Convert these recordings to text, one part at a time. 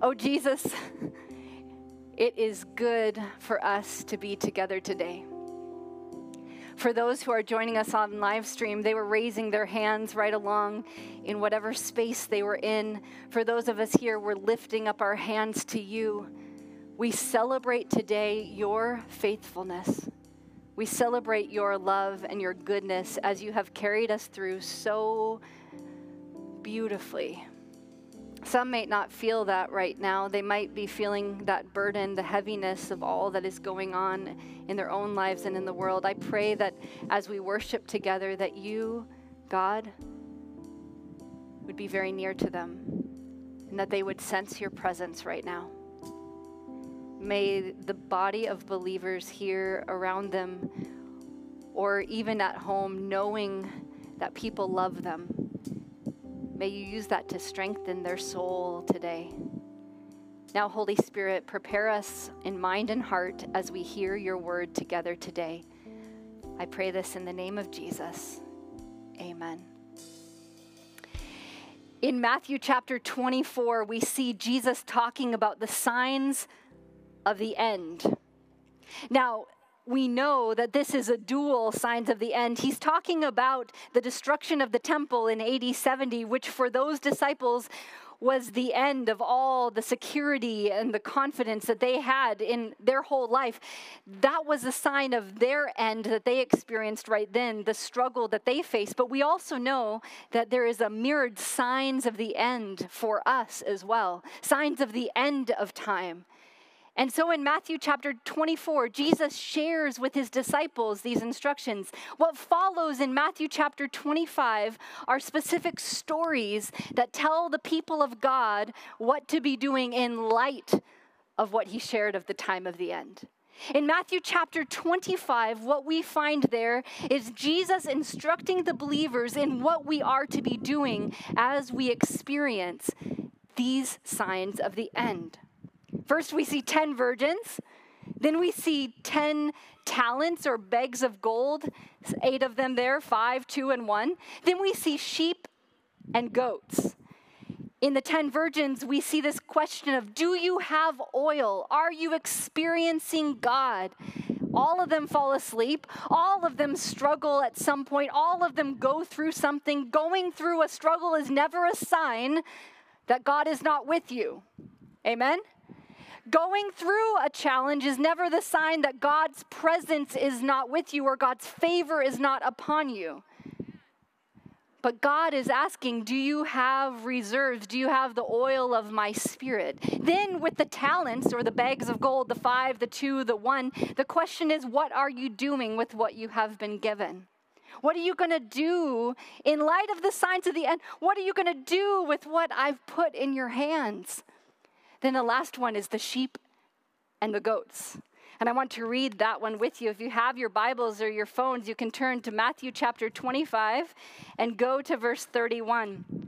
Oh, Jesus, it is good for us to be together today. For those who are joining us on live stream, they were raising their hands right along in whatever space they were in. For those of us here, we're lifting up our hands to you. We celebrate today your faithfulness. We celebrate your love and your goodness as you have carried us through so beautifully. Some may not feel that right now. They might be feeling that burden, the heaviness of all that is going on in their own lives and in the world. I pray that as we worship together that you, God, would be very near to them and that they would sense your presence right now. May the body of believers here around them or even at home knowing that people love them May you use that to strengthen their soul today. Now, Holy Spirit, prepare us in mind and heart as we hear your word together today. I pray this in the name of Jesus. Amen. In Matthew chapter 24, we see Jesus talking about the signs of the end. Now, we know that this is a dual signs of the end. He's talking about the destruction of the temple in AD 70, which for those disciples was the end of all the security and the confidence that they had in their whole life. That was a sign of their end that they experienced right then, the struggle that they faced. But we also know that there is a mirrored signs of the end for us as well, signs of the end of time. And so in Matthew chapter 24, Jesus shares with his disciples these instructions. What follows in Matthew chapter 25 are specific stories that tell the people of God what to be doing in light of what he shared of the time of the end. In Matthew chapter 25, what we find there is Jesus instructing the believers in what we are to be doing as we experience these signs of the end. First, we see 10 virgins. Then we see 10 talents or bags of gold, eight of them there, five, two, and one. Then we see sheep and goats. In the 10 virgins, we see this question of Do you have oil? Are you experiencing God? All of them fall asleep. All of them struggle at some point. All of them go through something. Going through a struggle is never a sign that God is not with you. Amen? Going through a challenge is never the sign that God's presence is not with you or God's favor is not upon you. But God is asking, Do you have reserves? Do you have the oil of my spirit? Then, with the talents or the bags of gold, the five, the two, the one, the question is, What are you doing with what you have been given? What are you going to do in light of the signs of the end? What are you going to do with what I've put in your hands? Then the last one is the sheep and the goats. And I want to read that one with you. If you have your Bibles or your phones, you can turn to Matthew chapter 25 and go to verse 31.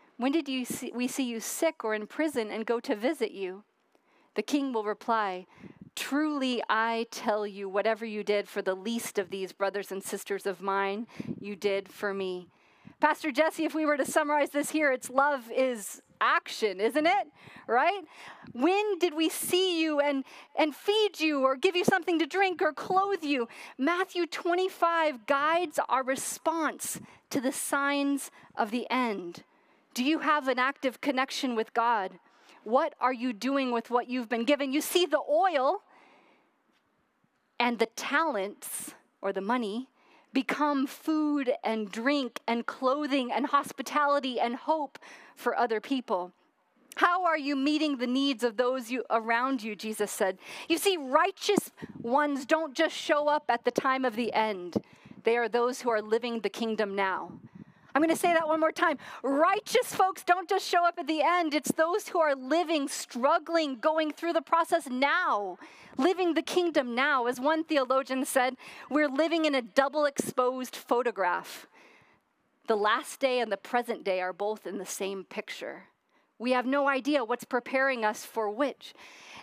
When did you see, we see you sick or in prison and go to visit you? The king will reply, Truly I tell you, whatever you did for the least of these brothers and sisters of mine, you did for me. Pastor Jesse, if we were to summarize this here, it's love is action, isn't it? Right? When did we see you and, and feed you or give you something to drink or clothe you? Matthew 25 guides our response to the signs of the end. Do you have an active connection with God? What are you doing with what you've been given? You see, the oil And the talents or the money become food and drink and clothing and hospitality and hope for other people. How are you meeting the needs of those you, around you? Jesus said. You see, righteous ones don't just show up at the time of the end, they are those who are living the kingdom now. I'm going to say that one more time. Righteous folks don't just show up at the end, it's those who are living, struggling, going through the process now, living the kingdom now. As one theologian said, we're living in a double exposed photograph. The last day and the present day are both in the same picture. We have no idea what's preparing us for which.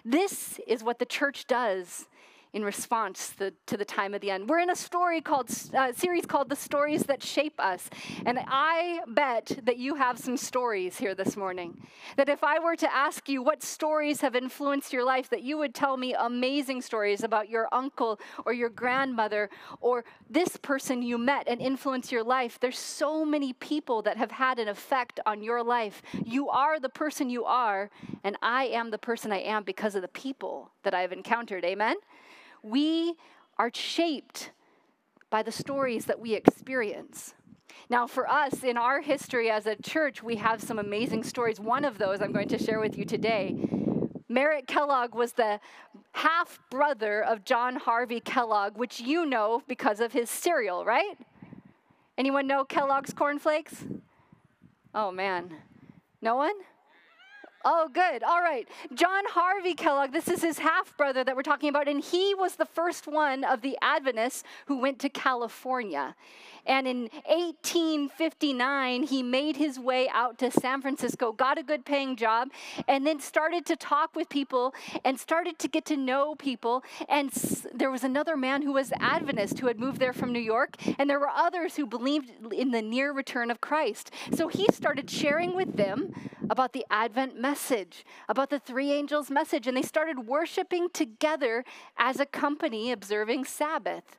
This is what the church does in response the, to the time of the end. We're in a story called uh, series called "The Stories That Shape Us," and I bet that you have some stories here this morning. That if I were to ask you what stories have influenced your life, that you would tell me amazing stories about your uncle or your grandmother or this person you met and influenced your life. There's so many people that have had an effect on your life. You are the person you are, and I am the person I am because of the people that I've encountered. Amen. We are shaped by the stories that we experience. Now, for us in our history as a church, we have some amazing stories. One of those I'm going to share with you today. Merritt Kellogg was the half brother of John Harvey Kellogg, which you know because of his cereal, right? Anyone know Kellogg's cornflakes? Oh man. No one? Oh, good. All right. John Harvey Kellogg, this is his half brother that we're talking about, and he was the first one of the Adventists who went to California. And in 1859, he made his way out to San Francisco, got a good paying job, and then started to talk with people and started to get to know people. And there was another man who was Adventist who had moved there from New York, and there were others who believed in the near return of Christ. So he started sharing with them about the Advent message, about the three angels' message, and they started worshiping together as a company observing Sabbath.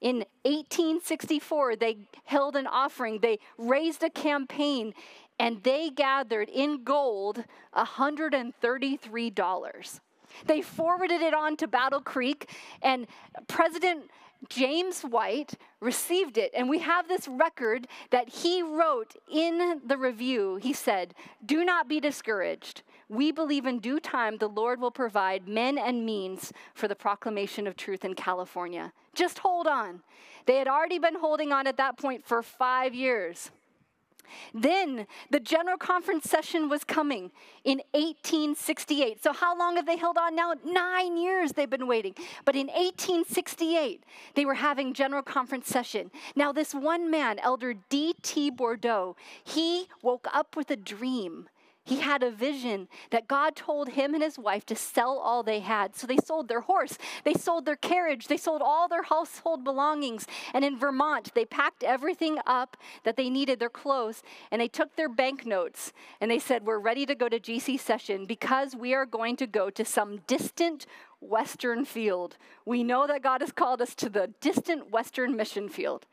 In 1864, they held an offering, they raised a campaign, and they gathered in gold $133. They forwarded it on to Battle Creek, and President James White received it, and we have this record that he wrote in the review. He said, Do not be discouraged. We believe in due time the Lord will provide men and means for the proclamation of truth in California. Just hold on. They had already been holding on at that point for five years. Then the General Conference session was coming in 1868. So, how long have they held on now? Nine years they've been waiting. But in 1868, they were having General Conference session. Now, this one man, Elder D.T. Bourdeau, he woke up with a dream he had a vision that God told him and his wife to sell all they had. So they sold their horse, they sold their carriage, they sold all their household belongings. And in Vermont, they packed everything up that they needed, their clothes, and they took their banknotes and they said, We're ready to go to GC session because we are going to go to some distant western field. We know that God has called us to the distant western mission field.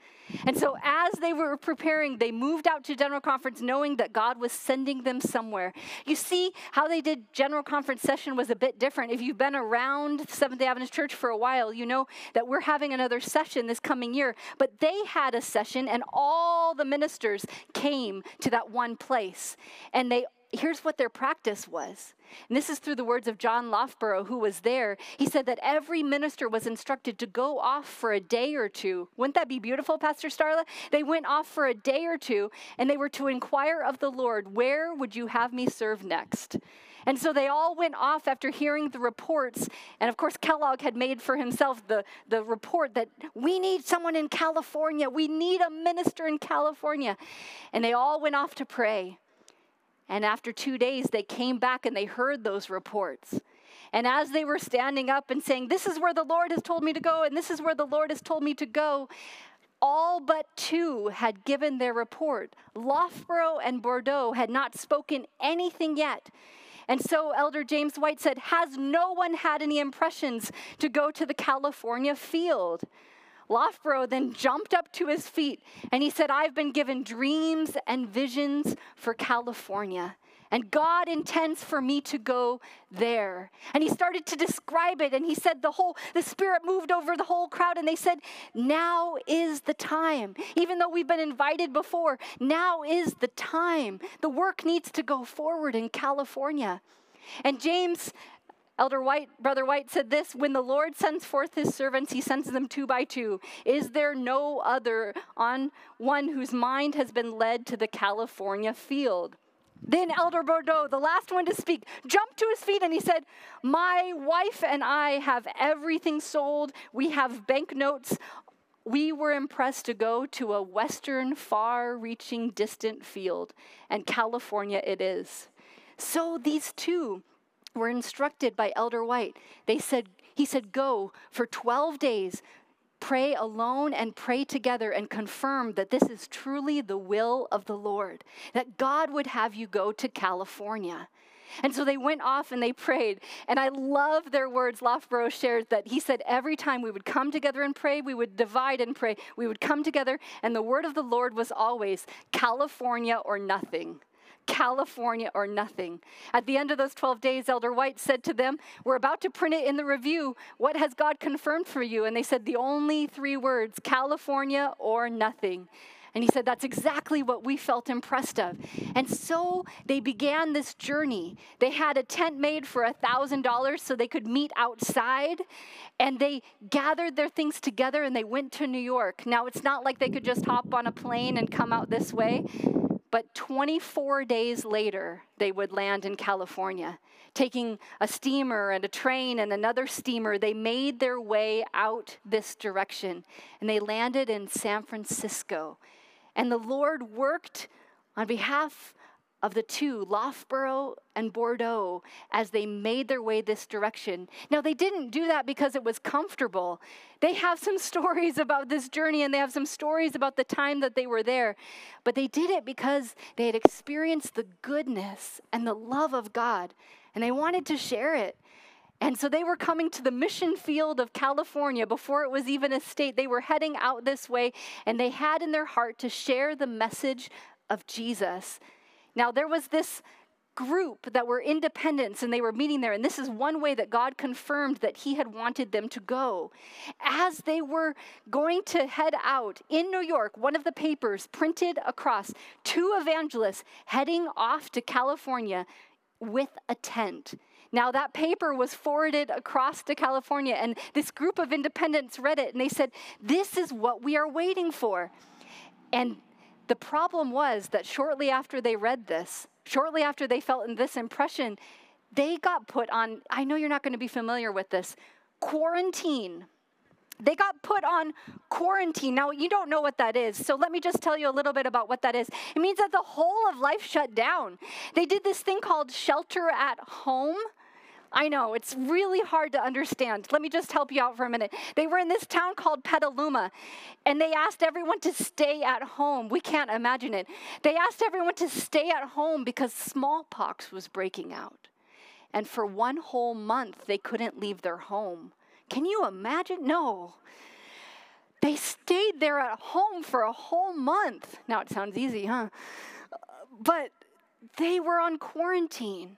And so, as they were preparing, they moved out to General Conference knowing that God was sending them somewhere. You see, how they did General Conference session was a bit different. If you've been around Seventh day Adventist Church for a while, you know that we're having another session this coming year. But they had a session, and all the ministers came to that one place. And they here's what their practice was. And this is through the words of John Loughborough, who was there. He said that every minister was instructed to go off for a day or two. Wouldn't that be beautiful, Pastor Starla? They went off for a day or two, and they were to inquire of the Lord, Where would you have me serve next? And so they all went off after hearing the reports. And of course, Kellogg had made for himself the, the report that we need someone in California. We need a minister in California. And they all went off to pray. And after two days, they came back and they heard those reports. And as they were standing up and saying, This is where the Lord has told me to go, and this is where the Lord has told me to go, all but two had given their report. Loughborough and Bourdeau had not spoken anything yet. And so Elder James White said, Has no one had any impressions to go to the California field? Loughborough then jumped up to his feet and he said, I've been given dreams and visions for California. And God intends for me to go there. And he started to describe it. And he said, the whole, the Spirit moved over the whole crowd. And they said, now is the time. Even though we've been invited before, now is the time. The work needs to go forward in California. And James Elder White, Brother White said this When the Lord sends forth his servants, he sends them two by two. Is there no other on one whose mind has been led to the California field? Then Elder Bourdeau, the last one to speak, jumped to his feet and he said, My wife and I have everything sold. We have banknotes. We were impressed to go to a western, far reaching, distant field, and California it is. So these two were instructed by Elder White. They said, he said, Go for 12 days, pray alone and pray together and confirm that this is truly the will of the Lord, that God would have you go to California. And so they went off and they prayed. And I love their words. Loughborough shares that he said every time we would come together and pray, we would divide and pray. We would come together, and the word of the Lord was always California or nothing. California or nothing. At the end of those 12 days, Elder White said to them, We're about to print it in the review. What has God confirmed for you? And they said the only three words California or nothing. And he said, That's exactly what we felt impressed of. And so they began this journey. They had a tent made for a $1,000 so they could meet outside. And they gathered their things together and they went to New York. Now, it's not like they could just hop on a plane and come out this way. But 24 days later, they would land in California. Taking a steamer and a train and another steamer, they made their way out this direction and they landed in San Francisco. And the Lord worked on behalf of the two, Loughborough and Bourdeau, as they made their way this direction. Now, they didn't do that because it was comfortable. They have some stories about this journey and they have some stories about the time that they were there. But they did it because they had experienced the goodness and the love of God and they wanted to share it. And so they were coming to the mission field of California before it was even a state. They were heading out this way, and they had in their heart to share the message of Jesus now, there was this group that were independents and they were meeting there. And this is one way that God confirmed that He had wanted them to go. As they were going to head out in New York, one of the papers printed across two evangelists heading off to California with a tent. Now, that paper was forwarded across to California, and this group of independents read it and they said, This is what we are waiting for. And the problem was that shortly after they read this, shortly after they felt in this impression, they got put on, I know you're not going to be familiar with this, quarantine. They got put on quarantine. Now, you don't know what that is, so let me just tell you a little bit about what that is. It means that the whole of life shut down. They did this thing called shelter at home. I know, it's really hard to understand. Let me just help you out for a minute. They were in this town called Petaluma, and they asked everyone to stay at home. We can't imagine it. They asked everyone to stay at home because smallpox was breaking out. And for one whole month, they couldn't leave their home. Can you imagine? No. They stayed there at home for a whole month. Now it sounds easy, huh? But they were on quarantine.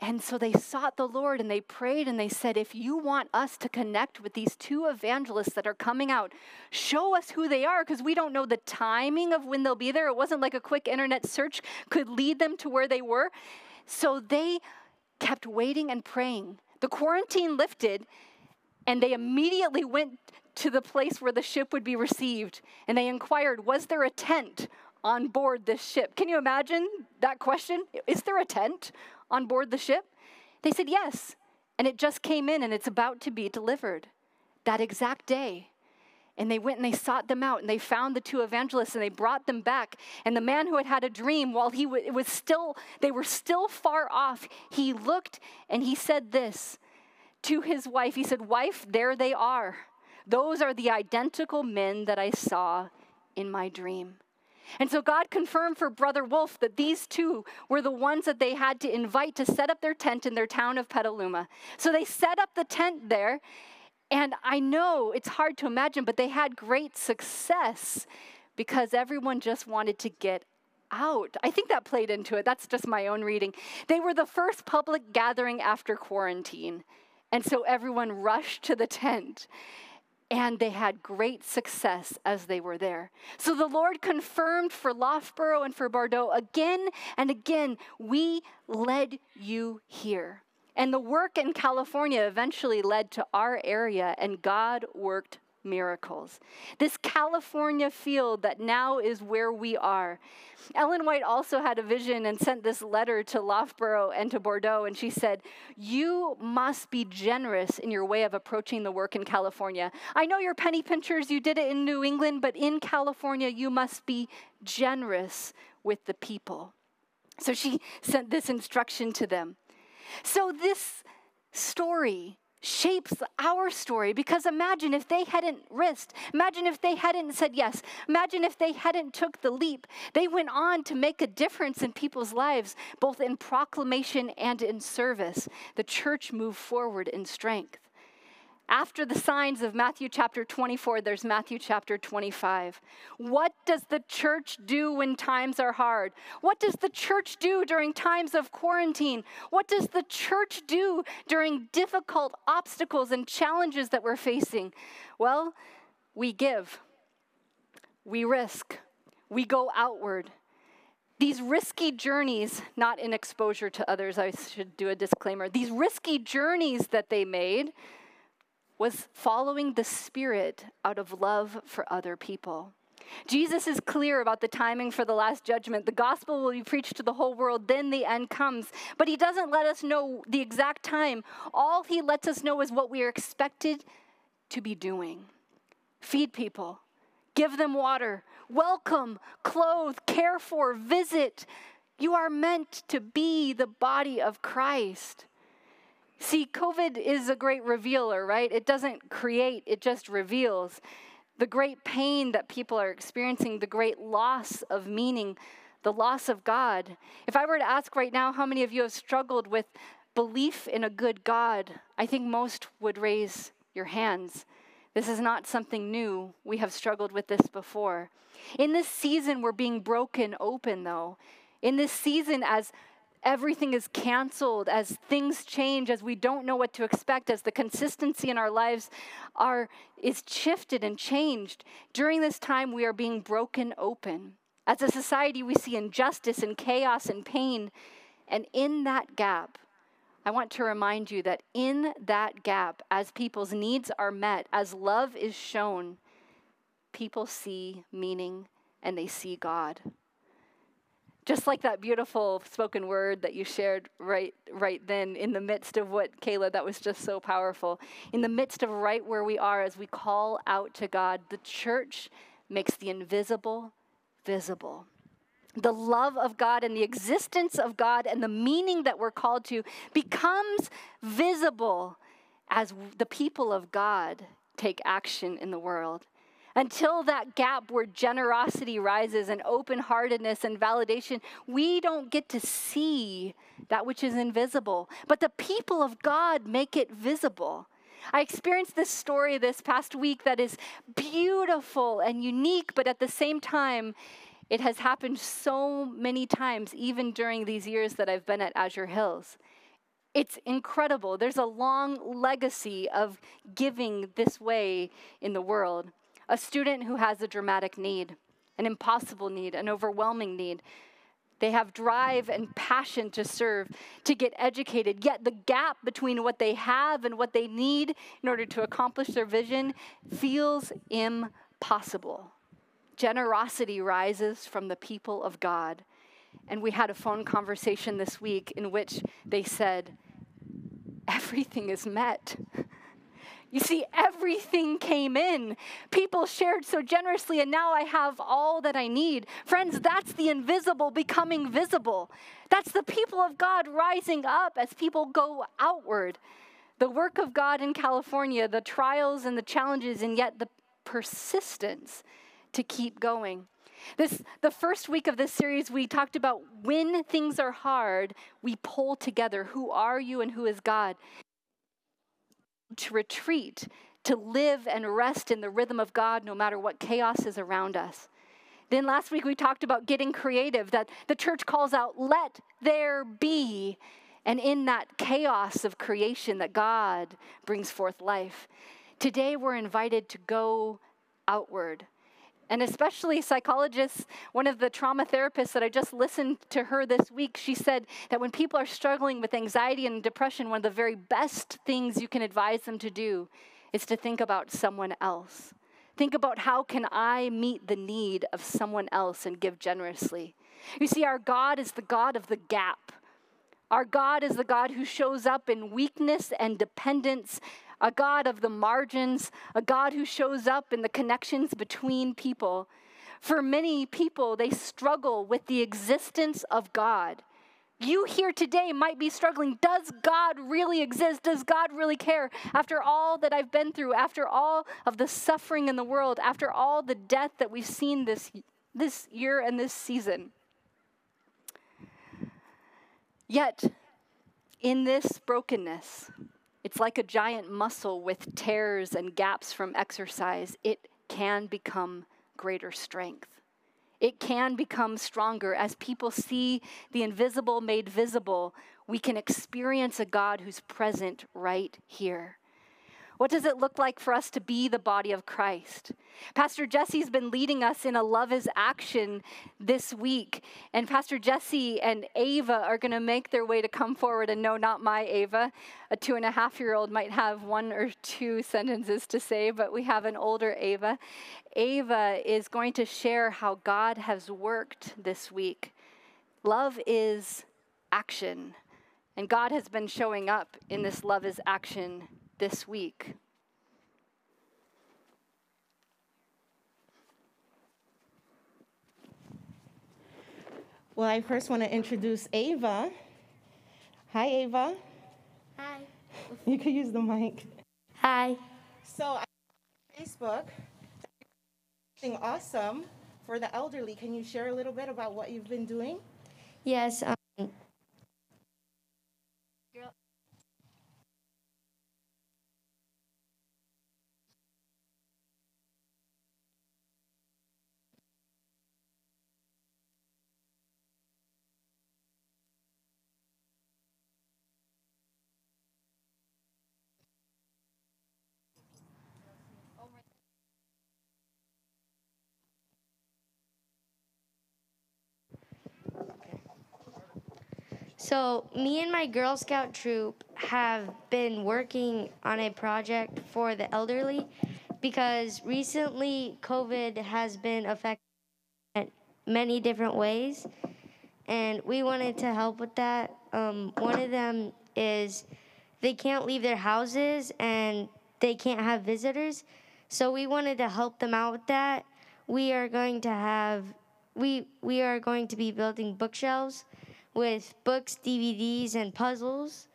And so they sought the Lord and they prayed and they said, If you want us to connect with these two evangelists that are coming out, show us who they are because we don't know the timing of when they'll be there. It wasn't like a quick internet search could lead them to where they were. So they kept waiting and praying. The quarantine lifted and they immediately went to the place where the ship would be received and they inquired, Was there a tent on board this ship? Can you imagine that question? Is there a tent on board the ship? They said, Yes. And it just came in and it's about to be delivered that exact day. And they went and they sought them out and they found the two evangelists and they brought them back. And the man who had had a dream, while he w- was still, they were still far off, he looked and he said this to his wife. He said, Wife, there they are. Those are the identical men that I saw in my dream. And so God confirmed for Brother Wolf that these two were the ones that they had to invite to set up their tent in their town of Petaluma. So they set up the tent there, and I know it's hard to imagine, but they had great success because everyone just wanted to get out. I think that played into it. That's just my own reading. They were the first public gathering after quarantine. And so everyone rushed to the tent and they had great success as they were there. So the Lord confirmed for Loughborough and for Bourdeau again and again, we led you here. And the work in California eventually led to our area, and God worked miracles. This California field that now is where we are. Ellen White also had a vision and sent this letter to Loughborough and to Bourdeau, and she said, You must be generous in your way of approaching the work in California. I know you're penny pinchers, you did it in New England, but in California, you must be generous with the people. So she sent this instruction to them. So, this story shapes our story. Because imagine if they hadn't risked imagine if they hadn't said yes imagine if they hadn't took the leap. They went on to make a difference in people's lives both in proclamation and in service. The church moved forward in strength after the signs of Matthew chapter 24, there's Matthew chapter 25. What does the church do when times are hard? What does the church do during times of quarantine? What does the church do during difficult obstacles and challenges that we're facing? Well, we give, we risk, we go outward. These risky journeys, not in exposure to others, I should do a disclaimer. These risky journeys that they made, was following the Spirit out of love for other people. Jesus is clear about the timing for the last judgment. The gospel will be preached to the whole world, then the end comes. But he doesn't let us know the exact time. All he lets us know is what we are expected to be doing feed people, give them water, welcome, clothe, care for, visit. You are meant to be the body of Christ. See, COVID is a great revealer, right? It doesn't create, it just reveals the great pain that people are experiencing, the great loss of meaning, the loss of God. If I were to ask right now how many of you have struggled with belief in a good God, I think most would raise your hands. This is not something new. We have struggled with this before. In this season, we're being broken open, though. In this season, as everything is canceled, as things change, as we don't know what to expect, as the consistency in our lives are is shifted and changed. During this time, we are being broken open. As a society, we see injustice and chaos and pain. And in that gap, I want to remind you that in that gap, as people's needs are met, as love is shown, people see meaning and they see God. Just like that beautiful spoken word that you shared right right then in the midst of what Kayla that was just so powerful. In the midst of right where we are as we call out to God, the church makes the invisible visible. The love of God and the existence of God and the meaning that we're called to becomes visible as the people of God take action in the world. Until that gap where generosity rises and open heartedness and validation, we don't get to see that which is invisible. But the people of God make it visible. I experienced this story this past week that is beautiful and unique, but at the same time, it has happened so many times, even during these years that I've been at Azure Hills. It's incredible. There's a long legacy of giving this way in the world a student who has a dramatic need, an impossible need, an overwhelming need. They have drive and passion to serve, to get educated, yet the gap between what they have and what they need in order to accomplish their vision feels impossible. Generosity rises from the people of God. And we had a phone conversation this week in which they said, Everything is met. You see, everything came in. People shared so generously, and now I have all that I need. Friends, that's the invisible becoming visible. That's the people of God rising up as people go outward. The work of God in California, the trials and the challenges, and yet the persistence to keep going. This the first week of this series we talked about when things are hard, we pull together who are you and who is God to retreat, to live and rest in the rhythm of God no matter what chaos is around us. Then last week we talked about getting creative, that the church calls out, let there be. And in that chaos of creation, that God brings forth life. Today we're invited to go outward. And especially psychologists, one of the trauma therapists that I just listened to her this week, she said that when people are struggling with anxiety and depression, one of the very best things you can advise them to do is to think about someone else. Think about how can I meet the need of someone else and give generously. You see, our God is the God of the gap. Our God is the God who shows up in weakness and dependence, a God of the margins, a God who shows up in the connections between people. For many people, they struggle with the existence of God. You here today might be struggling. Does God really exist? Does God really care? After all that I've been through, after all of the suffering in the world, after all the death that we've seen this, this year and this season. Yet, in this brokenness, it's like a giant muscle with tears and gaps from exercise. It can become greater strength. It can become stronger as people see the invisible made visible. We can experience a God who's present right here. What does it look like for us to be the body of Christ? Pastor Jesse's been leading us in a love is action this week. And Pastor Jesse and Ava are going to make their way to come forward. And no, not my Ava. A two and a half year old might have one or two sentences to say, but we have an older Ava. Ava is going to share how God has worked this week. Love is action. And God has been showing up in this love is action this week. Well, I first want to introduce Ava. Hi, Ava. Hi. You can use the mic. Hi. So, I Facebook, something awesome for the elderly. Can you share a little bit about what you've been doing? Yes. Um, So, me and my Girl Scout troop have been working on a project for the elderly because recently COVID has been affecting many different ways, and we wanted to help with that. Um, one of them is they can't leave their houses and they can't have visitors, so we wanted to help them out with that. We are going to have we we are going to be building bookshelves with books, DVDs, and puzzles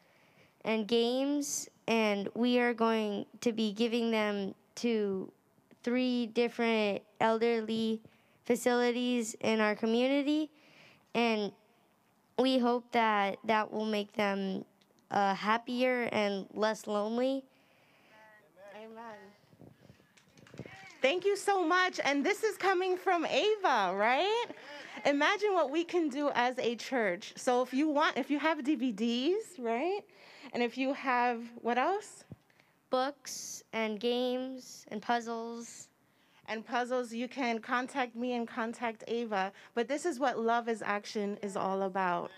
and games. And we are going to be giving them to three different elderly facilities in our community. And we hope that that will make them uh, happier and less lonely. Amen. Thank you so much. And this is coming from Ava, right? imagine what we can do as a church. So if you want, if you have DVDs, right? And if you have what else? Books and games and puzzles. And puzzles, you can contact me and contact Ava. But this is what Love is Action is all about.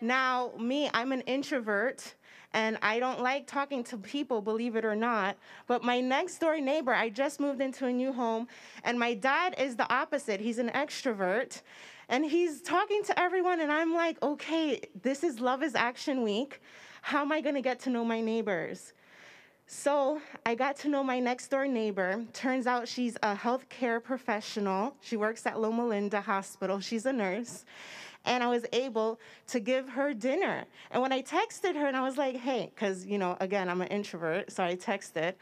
Now, me, I'm an introvert and I don't like talking to people, believe it or not. But my next door neighbor, I just moved into a new home, and my dad is the opposite. He's an extrovert, and he's talking to everyone, and I'm like, okay, this is Love is Action Week. How am I gonna get to know my neighbors? So I got to know my next door neighbor. Turns out she's a healthcare professional. She works at Loma Linda Hospital. She's a nurse. And I was able to give her dinner. And when I texted her and I was like, hey, because, you know, again, I'm an introvert, so I texted.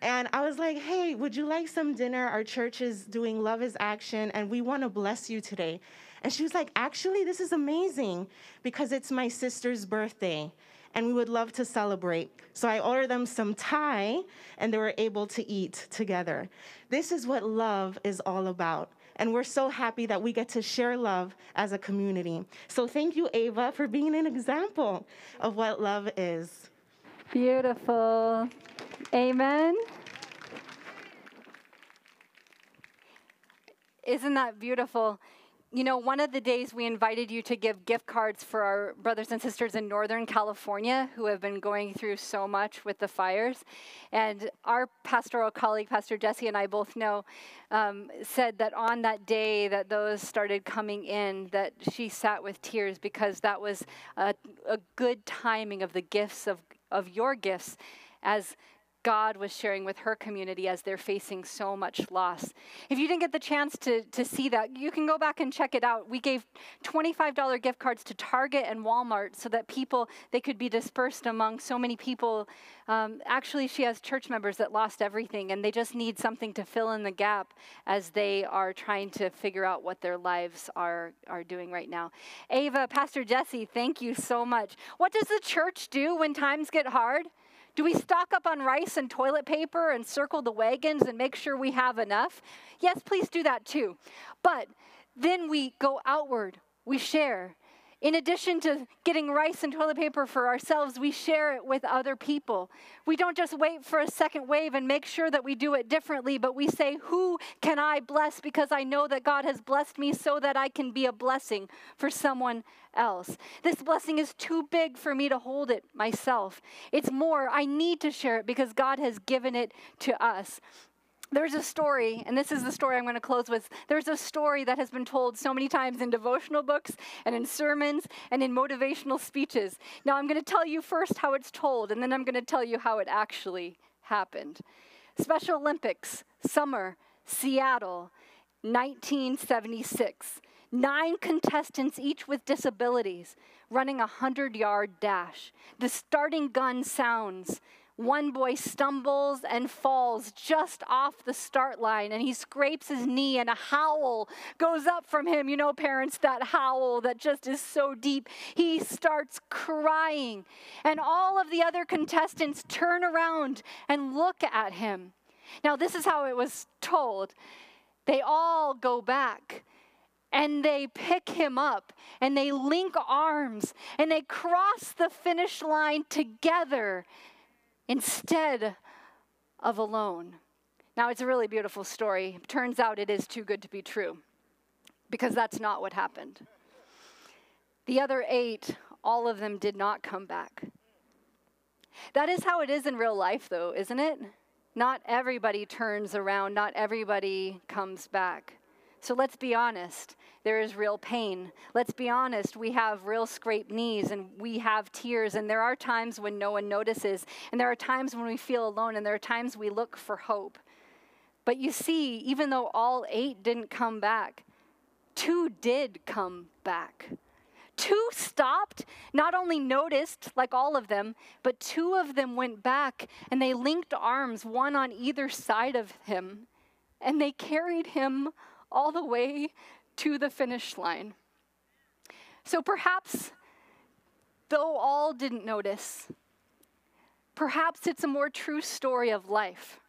And I was like, hey, would you like some dinner? Our church is doing Love is Action, and we want to bless you today. And she was like, actually, this is amazing because it's my sister's birthday and we would love to celebrate. So I ordered them some Thai and they were able to eat together. This is what love is all about. And we're so happy that we get to share love as a community. So thank you, Ava, for being an example of what love is. Beautiful. Amen. Isn't that beautiful? You know, one of the days we invited you to give gift cards for our brothers and sisters in Northern California who have been going through so much with the fires. And our pastoral colleague, Pastor Jesse, and I both know, um, said that on that day that those started coming in, that she sat with tears because that was a, a good timing of the gifts of, of your gifts as God was sharing with her community as they're facing so much loss. If you didn't get the chance to, to see that, you can go back and check it out. We gave $25 gift cards to Target and Walmart so that people, they could be dispersed among so many people. Um, actually, she has church members that lost everything and they just need something to fill in the gap as they are trying to figure out what their lives are, are doing right now. Ava, Pastor Jesse, thank you so much. What does the church do when times get hard? Do we stock up on rice and toilet paper and circle the wagons and make sure we have enough? Yes, please do that too. But then we go outward, we share. In addition to getting rice and toilet paper for ourselves, we share it with other people. We don't just wait for a second wave and make sure that we do it differently, but we say, Who can I bless? Because I know that God has blessed me so that I can be a blessing for someone else. This blessing is too big for me to hold it myself. It's more, I need to share it because God has given it to us. There's a story, and this is the story I'm going to close with. There's a story that has been told so many times in devotional books and in sermons and in motivational speeches. Now, I'm going to tell you first how it's told, and then I'm going to tell you how it actually happened. Special Olympics, summer, Seattle, 1976. Nine contestants, each with disabilities, running a 100 yard dash. The starting gun sounds. One boy stumbles and falls just off the start line and he scrapes his knee and a howl goes up from him. You know, parents, that howl that just is so deep. He starts crying and all of the other contestants turn around and look at him. Now, this is how it was told. They all go back and they pick him up and they link arms and they cross the finish line together instead of alone. Now, it's a really beautiful story. Turns out it is too good to be true because that's not what happened. The other eight, all of them did not come back. That is how it is in real life, though, isn't it? Not everybody turns around, not everybody comes back. So let's be honest. There is real pain. Let's be honest. We have real scraped knees and we have tears. And there are times when no one notices. And there are times when we feel alone. And there are times we look for hope. But you see, even though all eight didn't come back, two did come back. Two stopped, not only noticed, like all of them, but two of them went back and they linked arms, one on either side of him, and they carried him all the way to the finish line. So perhaps, though all didn't notice, perhaps it's a more true story of life.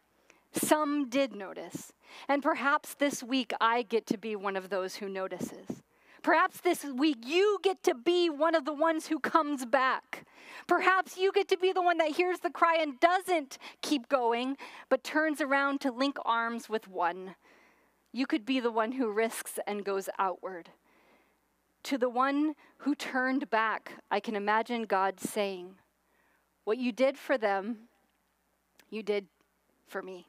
Some did notice. And perhaps this week I get to be one of those who notices. Perhaps this week you get to be one of the ones who comes back. Perhaps you get to be the one that hears the cry and doesn't keep going, but turns around to link arms with one you could be the one who risks and goes outward. To the one who turned back, I can imagine God saying, What you did for them, you did for me.